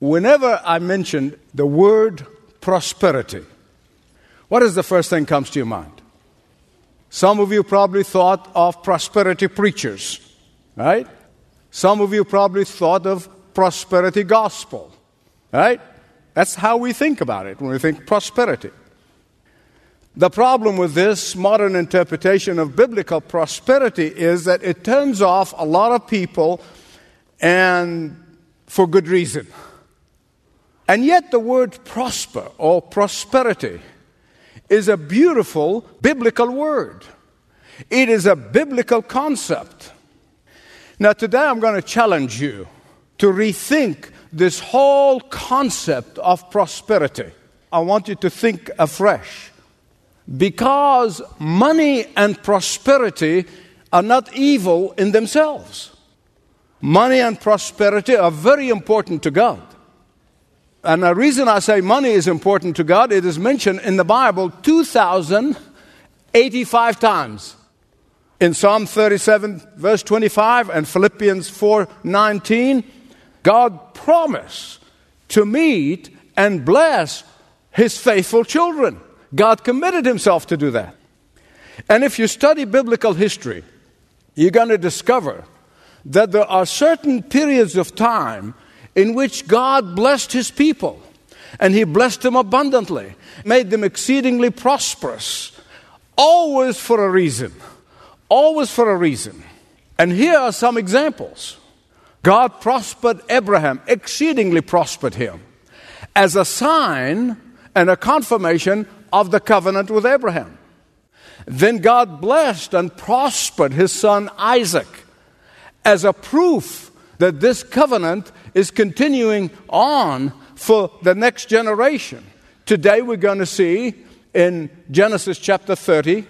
Whenever I mention the word prosperity, what is the first thing comes to your mind? Some of you probably thought of prosperity preachers, right? Some of you probably thought of prosperity gospel, right? That's how we think about it when we think prosperity. The problem with this modern interpretation of biblical prosperity is that it turns off a lot of people and for good reason. And yet, the word prosper or prosperity is a beautiful biblical word. It is a biblical concept. Now, today I'm going to challenge you to rethink this whole concept of prosperity. I want you to think afresh. Because money and prosperity are not evil in themselves. Money and prosperity are very important to God. And the reason I say money is important to God, it is mentioned in the Bible 2,085 times. In Psalm 37, verse 25, and Philippians 4 19, God promised to meet and bless his faithful children. God committed himself to do that. And if you study biblical history, you're going to discover that there are certain periods of time in which God blessed his people. And he blessed them abundantly, made them exceedingly prosperous, always for a reason. Always for a reason. And here are some examples. God prospered Abraham, exceedingly prospered him, as a sign and a confirmation of the covenant with Abraham. Then God blessed and prospered his son Isaac as a proof that this covenant is continuing on for the next generation. Today we're going to see in Genesis chapter 30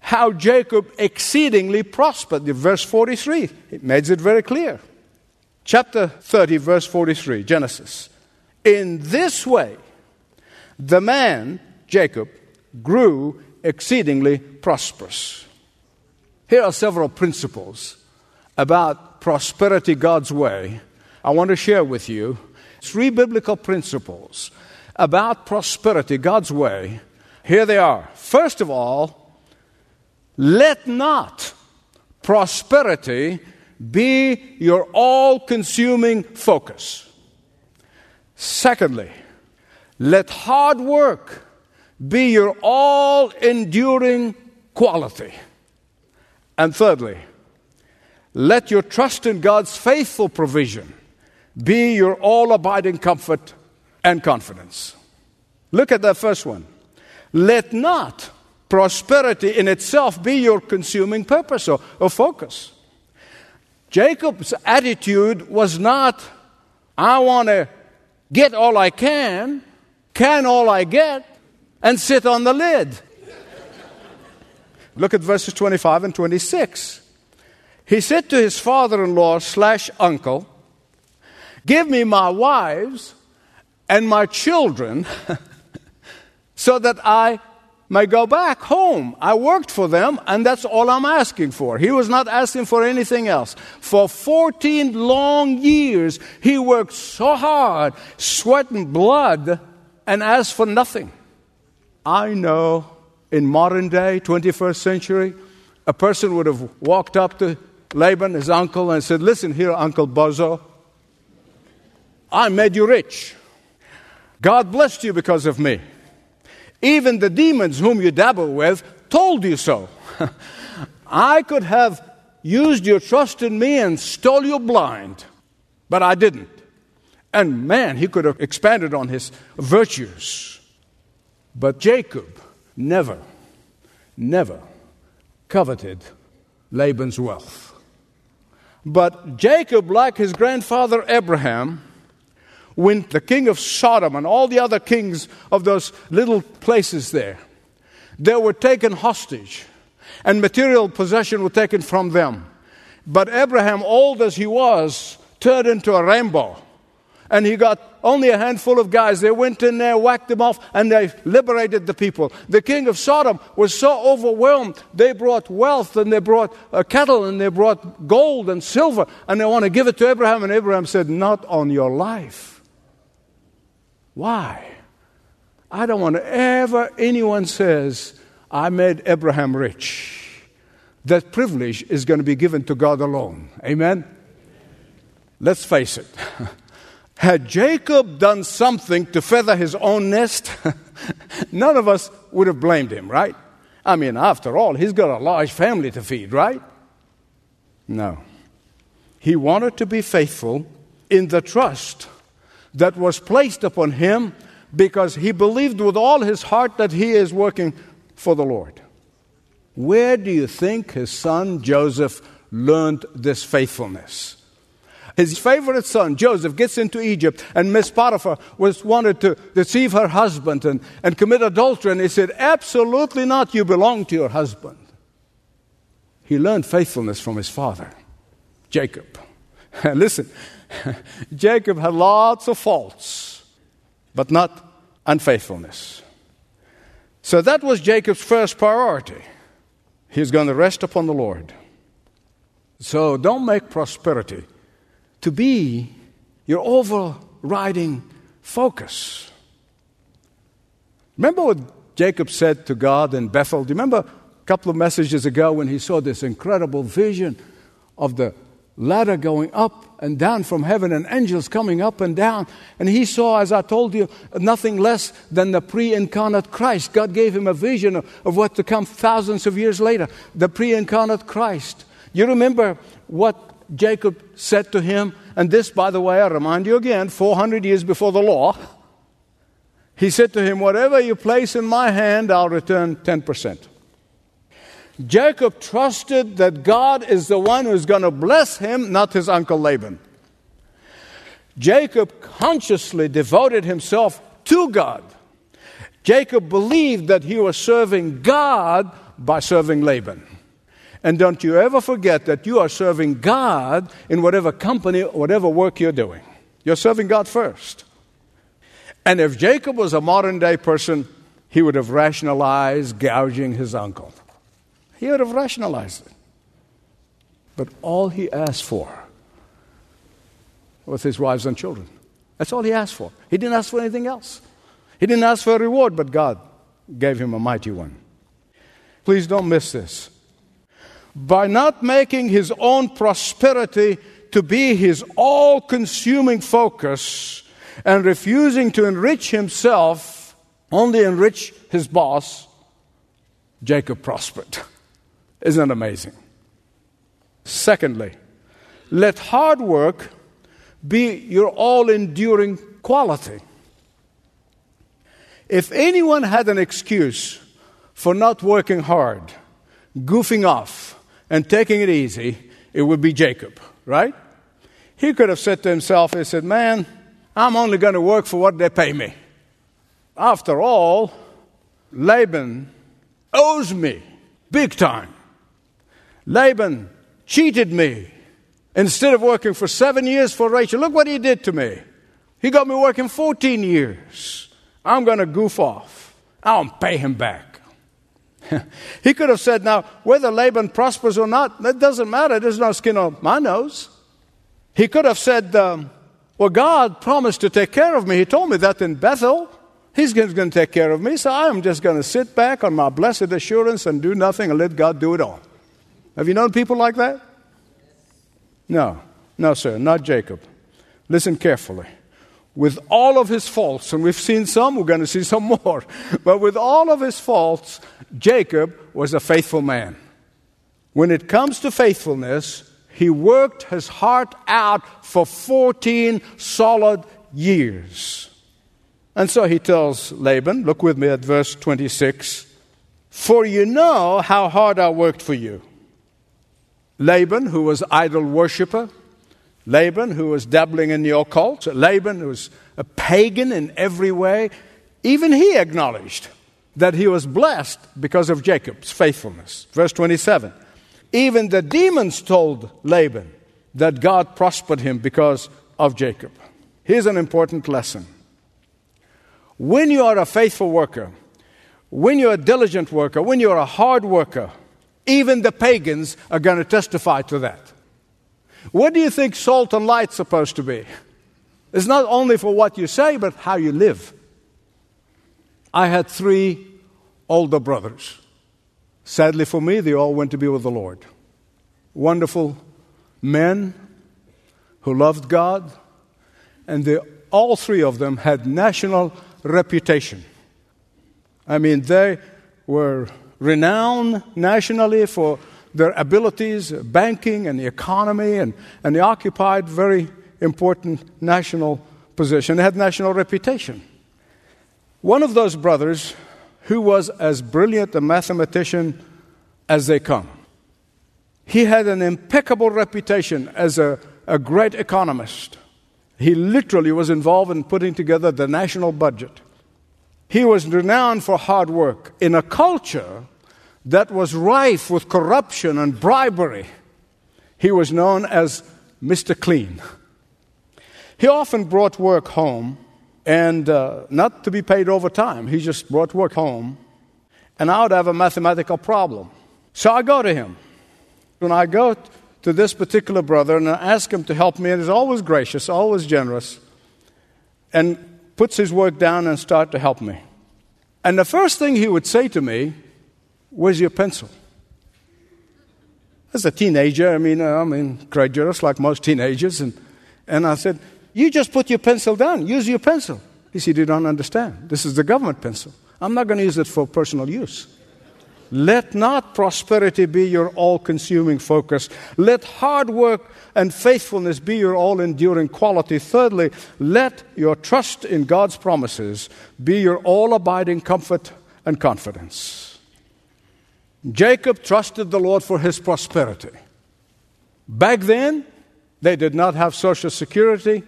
how Jacob exceedingly prospered. Verse 43, it makes it very clear. Chapter 30, verse 43, Genesis. In this way, the man, Jacob, grew exceedingly prosperous. Here are several principles about prosperity God's way I want to share with you three biblical principles about prosperity God's way. Here they are. First of all, let not prosperity be your all consuming focus. Secondly, let hard work be your all enduring quality. And thirdly, let your trust in God's faithful provision be your all abiding comfort and confidence. Look at that first one. Let not prosperity in itself be your consuming purpose or, or focus. Jacob's attitude was not, I want to get all I can, can all I get, and sit on the lid. Look at verses 25 and 26. He said to his father in law slash uncle, Give me my wives and my children so that I may go back home. I worked for them, and that's all I'm asking for. He was not asking for anything else. For 14 long years, he worked so hard, sweat and blood, and asked for nothing. I know in modern day, 21st century, a person would have walked up to Laban, his uncle, and said, Listen here, Uncle Bozo, I made you rich. God blessed you because of me. Even the demons whom you dabble with told you so. I could have used your trust in me and stole you blind, but I didn't. And man, he could have expanded on his virtues. But Jacob never, never coveted Laban's wealth. But Jacob, like his grandfather Abraham, when the king of Sodom and all the other kings of those little places there, they were taken hostage and material possession was taken from them. But Abraham, old as he was, turned into a Rambo. And he got only a handful of guys. They went in there, whacked them off, and they liberated the people. The king of Sodom was so overwhelmed, they brought wealth and they brought uh, cattle and they brought gold and silver, and they want to give it to Abraham. And Abraham said, Not on your life. Why? I don't want to ever anyone says, I made Abraham rich. That privilege is going to be given to God alone. Amen? Let's face it. Had Jacob done something to feather his own nest, none of us would have blamed him, right? I mean, after all, he's got a large family to feed, right? No. He wanted to be faithful in the trust that was placed upon him because he believed with all his heart that he is working for the Lord. Where do you think his son Joseph learned this faithfulness? His favorite son, Joseph, gets into Egypt, and Miss Potiphar was wanted to deceive her husband and, and commit adultery. And he said, Absolutely not, you belong to your husband. He learned faithfulness from his father, Jacob. And listen, Jacob had lots of faults, but not unfaithfulness. So that was Jacob's first priority. He's going to rest upon the Lord. So don't make prosperity to be your overriding focus. Remember what Jacob said to God in Bethel? Do you remember a couple of messages ago when he saw this incredible vision of the ladder going up and down from heaven and angels coming up and down. And he saw, as I told you, nothing less than the pre incarnate Christ. God gave him a vision of, of what to come thousands of years later the pre incarnate Christ. You remember what Jacob said to him? And this, by the way, I remind you again, 400 years before the law. He said to him, Whatever you place in my hand, I'll return 10%. Jacob trusted that God is the one who's going to bless him, not his uncle Laban. Jacob consciously devoted himself to God. Jacob believed that he was serving God by serving Laban. And don't you ever forget that you are serving God in whatever company, whatever work you're doing. You're serving God first. And if Jacob was a modern day person, he would have rationalized gouging his uncle. He would have rationalized it. But all he asked for was his wives and children. That's all he asked for. He didn't ask for anything else. He didn't ask for a reward, but God gave him a mighty one. Please don't miss this. By not making his own prosperity to be his all consuming focus and refusing to enrich himself, only enrich his boss, Jacob prospered. Isn't that amazing? Secondly, let hard work be your all enduring quality. If anyone had an excuse for not working hard, goofing off, and taking it easy, it would be Jacob, right? He could have said to himself, he said, Man, I'm only going to work for what they pay me. After all, Laban owes me big time. Laban cheated me. Instead of working for seven years for Rachel, look what he did to me. He got me working 14 years. I'm going to goof off. I'll pay him back. he could have said, now, whether Laban prospers or not, that doesn't matter. There's no skin on my nose. He could have said, um, well, God promised to take care of me. He told me that in Bethel. He's going to take care of me, so I'm just going to sit back on my blessed assurance and do nothing and let God do it all. Have you known people like that? No, no, sir, not Jacob. Listen carefully. With all of his faults, and we've seen some, we're going to see some more, but with all of his faults, Jacob was a faithful man. When it comes to faithfulness, he worked his heart out for 14 solid years. And so he tells Laban, look with me at verse 26 For you know how hard I worked for you Laban, who was idol worshiper, Laban, who was dabbling in the occult, Laban, who was a pagan in every way, even he acknowledged that he was blessed because of Jacob's faithfulness. Verse 27 Even the demons told Laban that God prospered him because of Jacob. Here's an important lesson. When you are a faithful worker, when you're a diligent worker, when you're a hard worker, even the pagans are going to testify to that. What do you think salt and light's supposed to be? It's not only for what you say, but how you live. I had three older brothers. Sadly for me, they all went to be with the Lord. Wonderful men who loved God, and they, all three of them had national reputation. I mean, they were renowned nationally for their abilities, banking and the economy, and, and they occupied very important national position. They had national reputation. One of those brothers, who was as brilliant a mathematician as they come, he had an impeccable reputation as a, a great economist. He literally was involved in putting together the national budget. He was renowned for hard work in a culture that was rife with corruption and bribery. He was known as Mr. Clean. He often brought work home, and uh, not to be paid overtime. He just brought work home, and I would have a mathematical problem. So I go to him. When I go to this particular brother and I ask him to help me, and he's always gracious, always generous, and puts his work down and start to help me. And the first thing he would say to me Where's your pencil? As a teenager, I mean, I'm incredulous like most teenagers. And, and I said, You just put your pencil down. Use your pencil. He said, You don't understand. This is the government pencil. I'm not going to use it for personal use. Let not prosperity be your all consuming focus. Let hard work and faithfulness be your all enduring quality. Thirdly, let your trust in God's promises be your all abiding comfort and confidence. Jacob trusted the Lord for his prosperity. Back then, they did not have Social Security,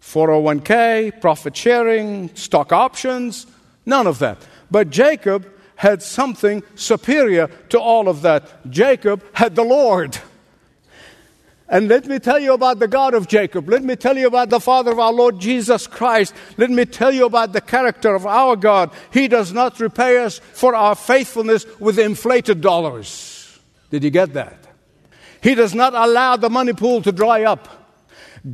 401k, profit sharing, stock options, none of that. But Jacob had something superior to all of that. Jacob had the Lord. And let me tell you about the God of Jacob. Let me tell you about the Father of our Lord Jesus Christ. Let me tell you about the character of our God. He does not repay us for our faithfulness with inflated dollars. Did you get that? He does not allow the money pool to dry up.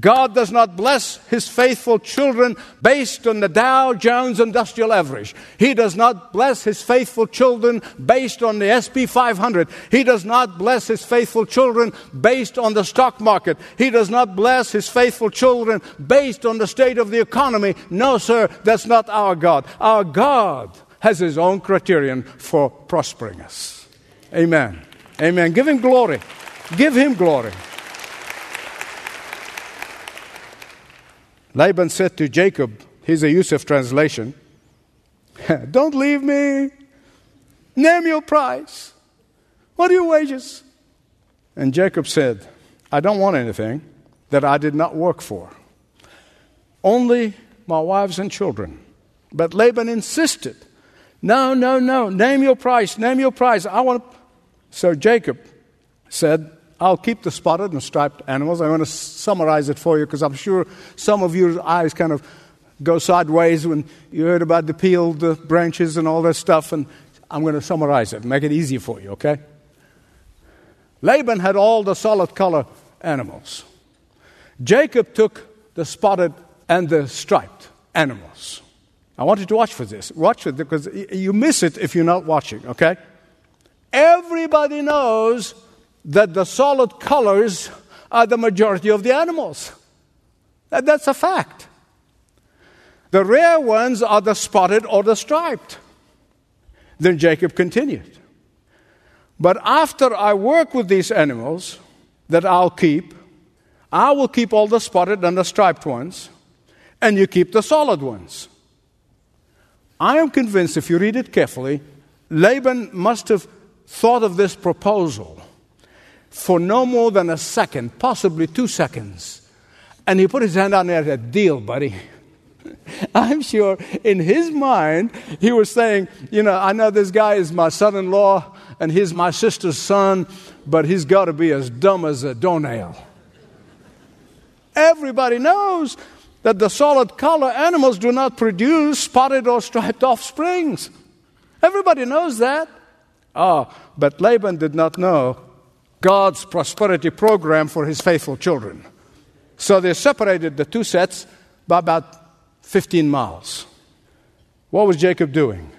God does not bless his faithful children based on the Dow Jones Industrial Average. He does not bless his faithful children based on the S&P 500. He does not bless his faithful children based on the stock market. He does not bless his faithful children based on the state of the economy. No, sir, that's not our God. Our God has his own criterion for prospering us. Amen. Amen. Give him glory. Give him glory. Laban said to Jacob, here's a Youssef translation, Don't leave me. Name your price. What are your wages? And Jacob said, I don't want anything that I did not work for, only my wives and children. But Laban insisted, No, no, no, name your price, name your price. I want. So Jacob said, I'll keep the spotted and striped animals. I'm going to summarize it for you because I'm sure some of your eyes kind of go sideways when you heard about the peeled branches and all that stuff. And I'm going to summarize it, make it easy for you, okay? Laban had all the solid color animals. Jacob took the spotted and the striped animals. I want you to watch for this. Watch it because you miss it if you're not watching, okay? Everybody knows that the solid colors are the majority of the animals. That's a fact. The rare ones are the spotted or the striped. Then Jacob continued. But after I work with these animals that I'll keep, I will keep all the spotted and the striped ones, and you keep the solid ones. I am convinced, if you read it carefully, Laban must have thought of this proposal for no more than a second, possibly two seconds. And he put his hand on there and said, Deal, buddy. I'm sure in his mind, he was saying, You know, I know this guy is my son in law and he's my sister's son, but he's got to be as dumb as a doornail. Everybody knows that the solid color animals do not produce spotted or striped offsprings. Everybody knows that. Ah, oh, but Laban did not know God's prosperity program for his faithful children. So they separated the two sets by about 15 miles. What was Jacob doing?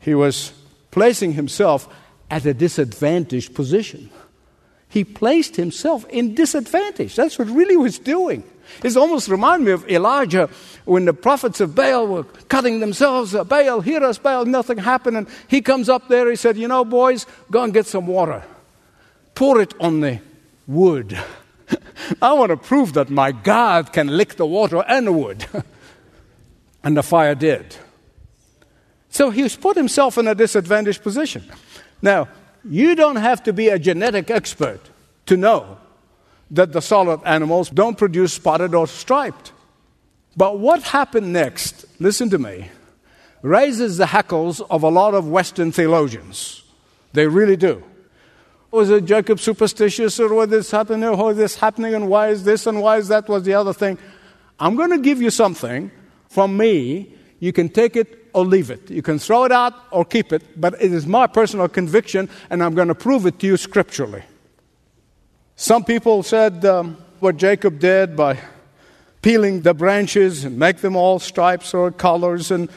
He was placing himself at a disadvantaged position. He placed himself in disadvantage. That's what really was doing. It almost reminded me of Elijah when the prophets of Baal were cutting themselves. Baal, hear us, Baal, nothing happened. And he comes up there, he said, You know, boys, go and get some water. Pour it on the wood. I want to prove that my God can lick the water and the wood. and the fire did. So he's put himself in a disadvantaged position. Now, you don't have to be a genetic expert to know that the solid animals don't produce spotted or striped. But what happened next, listen to me, raises the hackles of a lot of Western theologians. They really do. Was it Jacob superstitious or what is happening or was this happening and why is this and why is that was the other thing? I'm going to give you something from me. You can take it or leave it. You can throw it out or keep it, but it is my personal conviction and I'm going to prove it to you scripturally. Some people said um, what Jacob did by peeling the branches and make them all stripes or colors and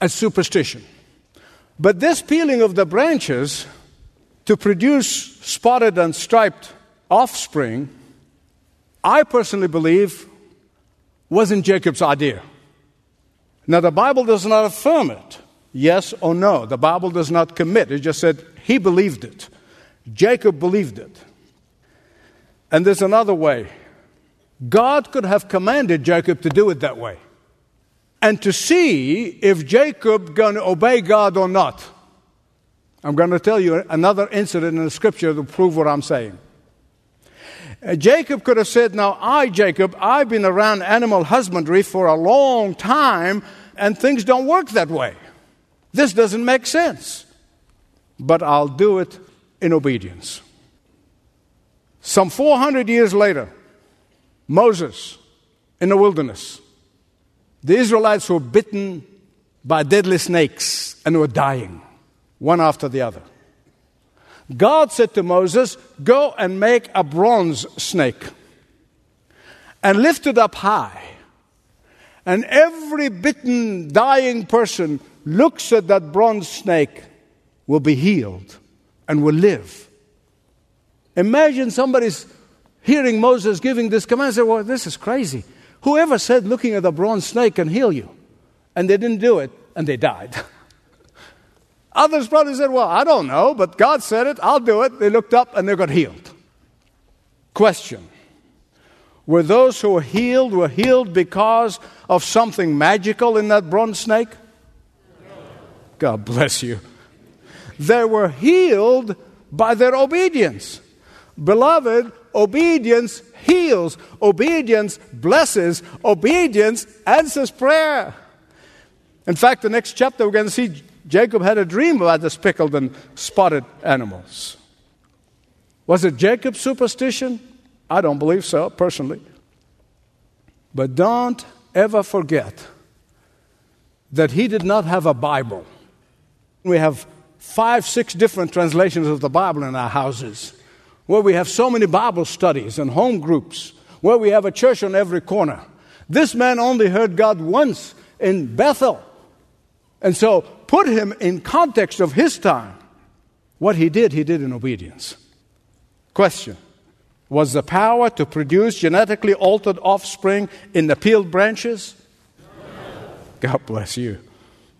a superstition. But this peeling of the branches to produce spotted and striped offspring, I personally believe, wasn't Jacob's idea. Now, the Bible does not affirm it, yes or no. The Bible does not commit. It just said he believed it. Jacob believed it. And there's another way. God could have commanded Jacob to do it that way. And to see if Jacob going to obey God or not. I'm going to tell you another incident in the scripture to prove what I'm saying. Uh, Jacob could have said, Now, I, Jacob, I've been around animal husbandry for a long time, and things don't work that way. This doesn't make sense. But I'll do it in obedience. Some 400 years later, Moses in the wilderness, the Israelites were bitten by deadly snakes and were dying, one after the other. God said to Moses, Go and make a bronze snake and lift it up high. And every bitten, dying person looks at that bronze snake will be healed and will live. Imagine somebody's hearing Moses giving this command and say, Well, this is crazy. Whoever said looking at a bronze snake can heal you? And they didn't do it, and they died. Others probably said, Well, I don't know, but God said it, I'll do it. They looked up and they got healed. Question Were those who were healed were healed because of something magical in that bronze snake? God bless you. They were healed by their obedience. Beloved, obedience heals, obedience blesses, obedience answers prayer. In fact, the next chapter we're going to see Jacob had a dream about the speckled and spotted animals. Was it Jacob's superstition? I don't believe so, personally. But don't ever forget that he did not have a Bible. We have five, six different translations of the Bible in our houses where we have so many Bible studies and home groups, where we have a church on every corner. This man only heard God once in Bethel. And so put him in context of his time. What he did, he did in obedience. Question Was the power to produce genetically altered offspring in the peeled branches? God bless you.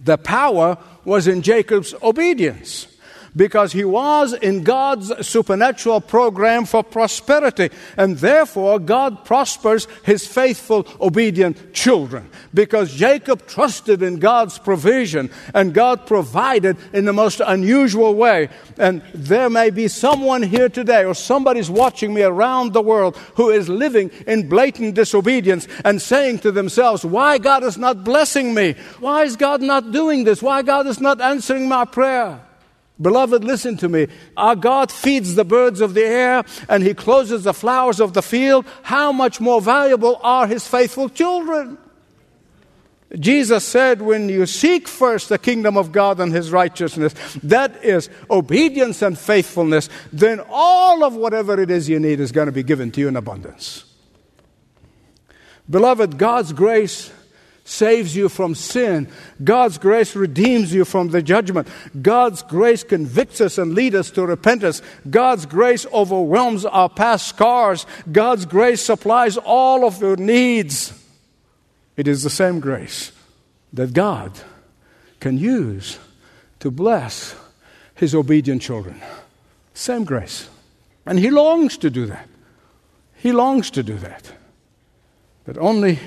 The power was in Jacob's obedience because he was in God's supernatural program for prosperity. And therefore, God prospers his faithful, obedient children. Because Jacob trusted in God's provision and God provided in the most unusual way. And there may be someone here today or somebody's watching me around the world who is living in blatant disobedience and saying to themselves, Why God is not blessing me? Why is God not doing this? Why God is not answering my prayer? Beloved, listen to me. Our God feeds the birds of the air and He closes the flowers of the field. How much more valuable are His faithful children? Jesus said, When you seek first the kingdom of God and His righteousness, that is obedience and faithfulness, then all of whatever it is you need is going to be given to you in abundance. Beloved, God's grace saves you from sin. God's grace redeems you from the judgment. God's grace convicts us and leads us to repentance. God's grace overwhelms our past scars. God's grace supplies all of your needs. It is the same grace that God can use to bless his obedient children. Same grace. And he longs to do that. He longs to do that. But only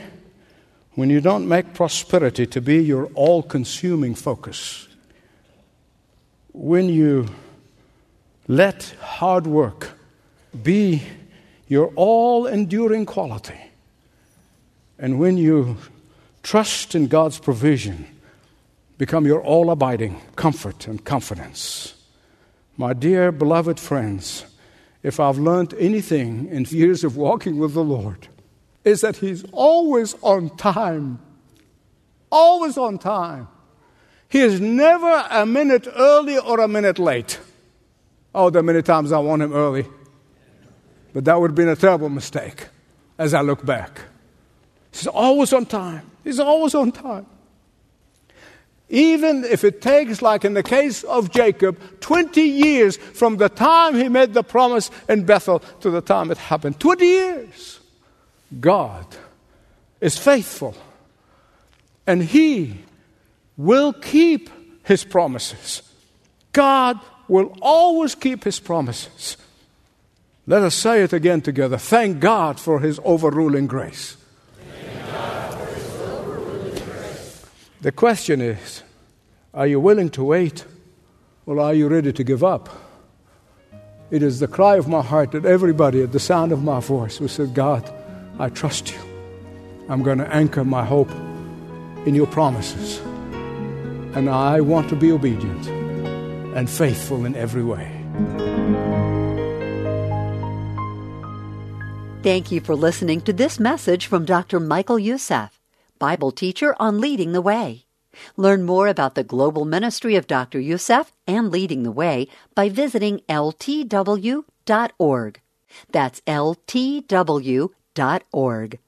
when you don't make prosperity to be your all consuming focus, when you let hard work be your all enduring quality, and when you trust in God's provision, become your all abiding comfort and confidence. My dear beloved friends, if I've learned anything in years of walking with the Lord, is that He's always on time. Always on time. He is never a minute early or a minute late. Oh, there are many times I want Him early. But that would have been a terrible mistake as I look back. He's always on time. He's always on time. Even if it takes, like in the case of Jacob, 20 years from the time he made the promise in Bethel to the time it happened. 20 years. God is faithful and He will keep His promises. God will always keep His promises. Let us say it again together. Thank God for His overruling grace. The question is are you willing to wait or are you ready to give up? It is the cry of my heart that everybody at the sound of my voice will say, God, I trust you. I'm going to anchor my hope in your promises. And I want to be obedient and faithful in every way. Thank you for listening to this message from Dr. Michael Youssef, Bible teacher on Leading the Way. Learn more about the global ministry of Dr. Youssef and Leading the Way by visiting ltw.org. That's ltw.org.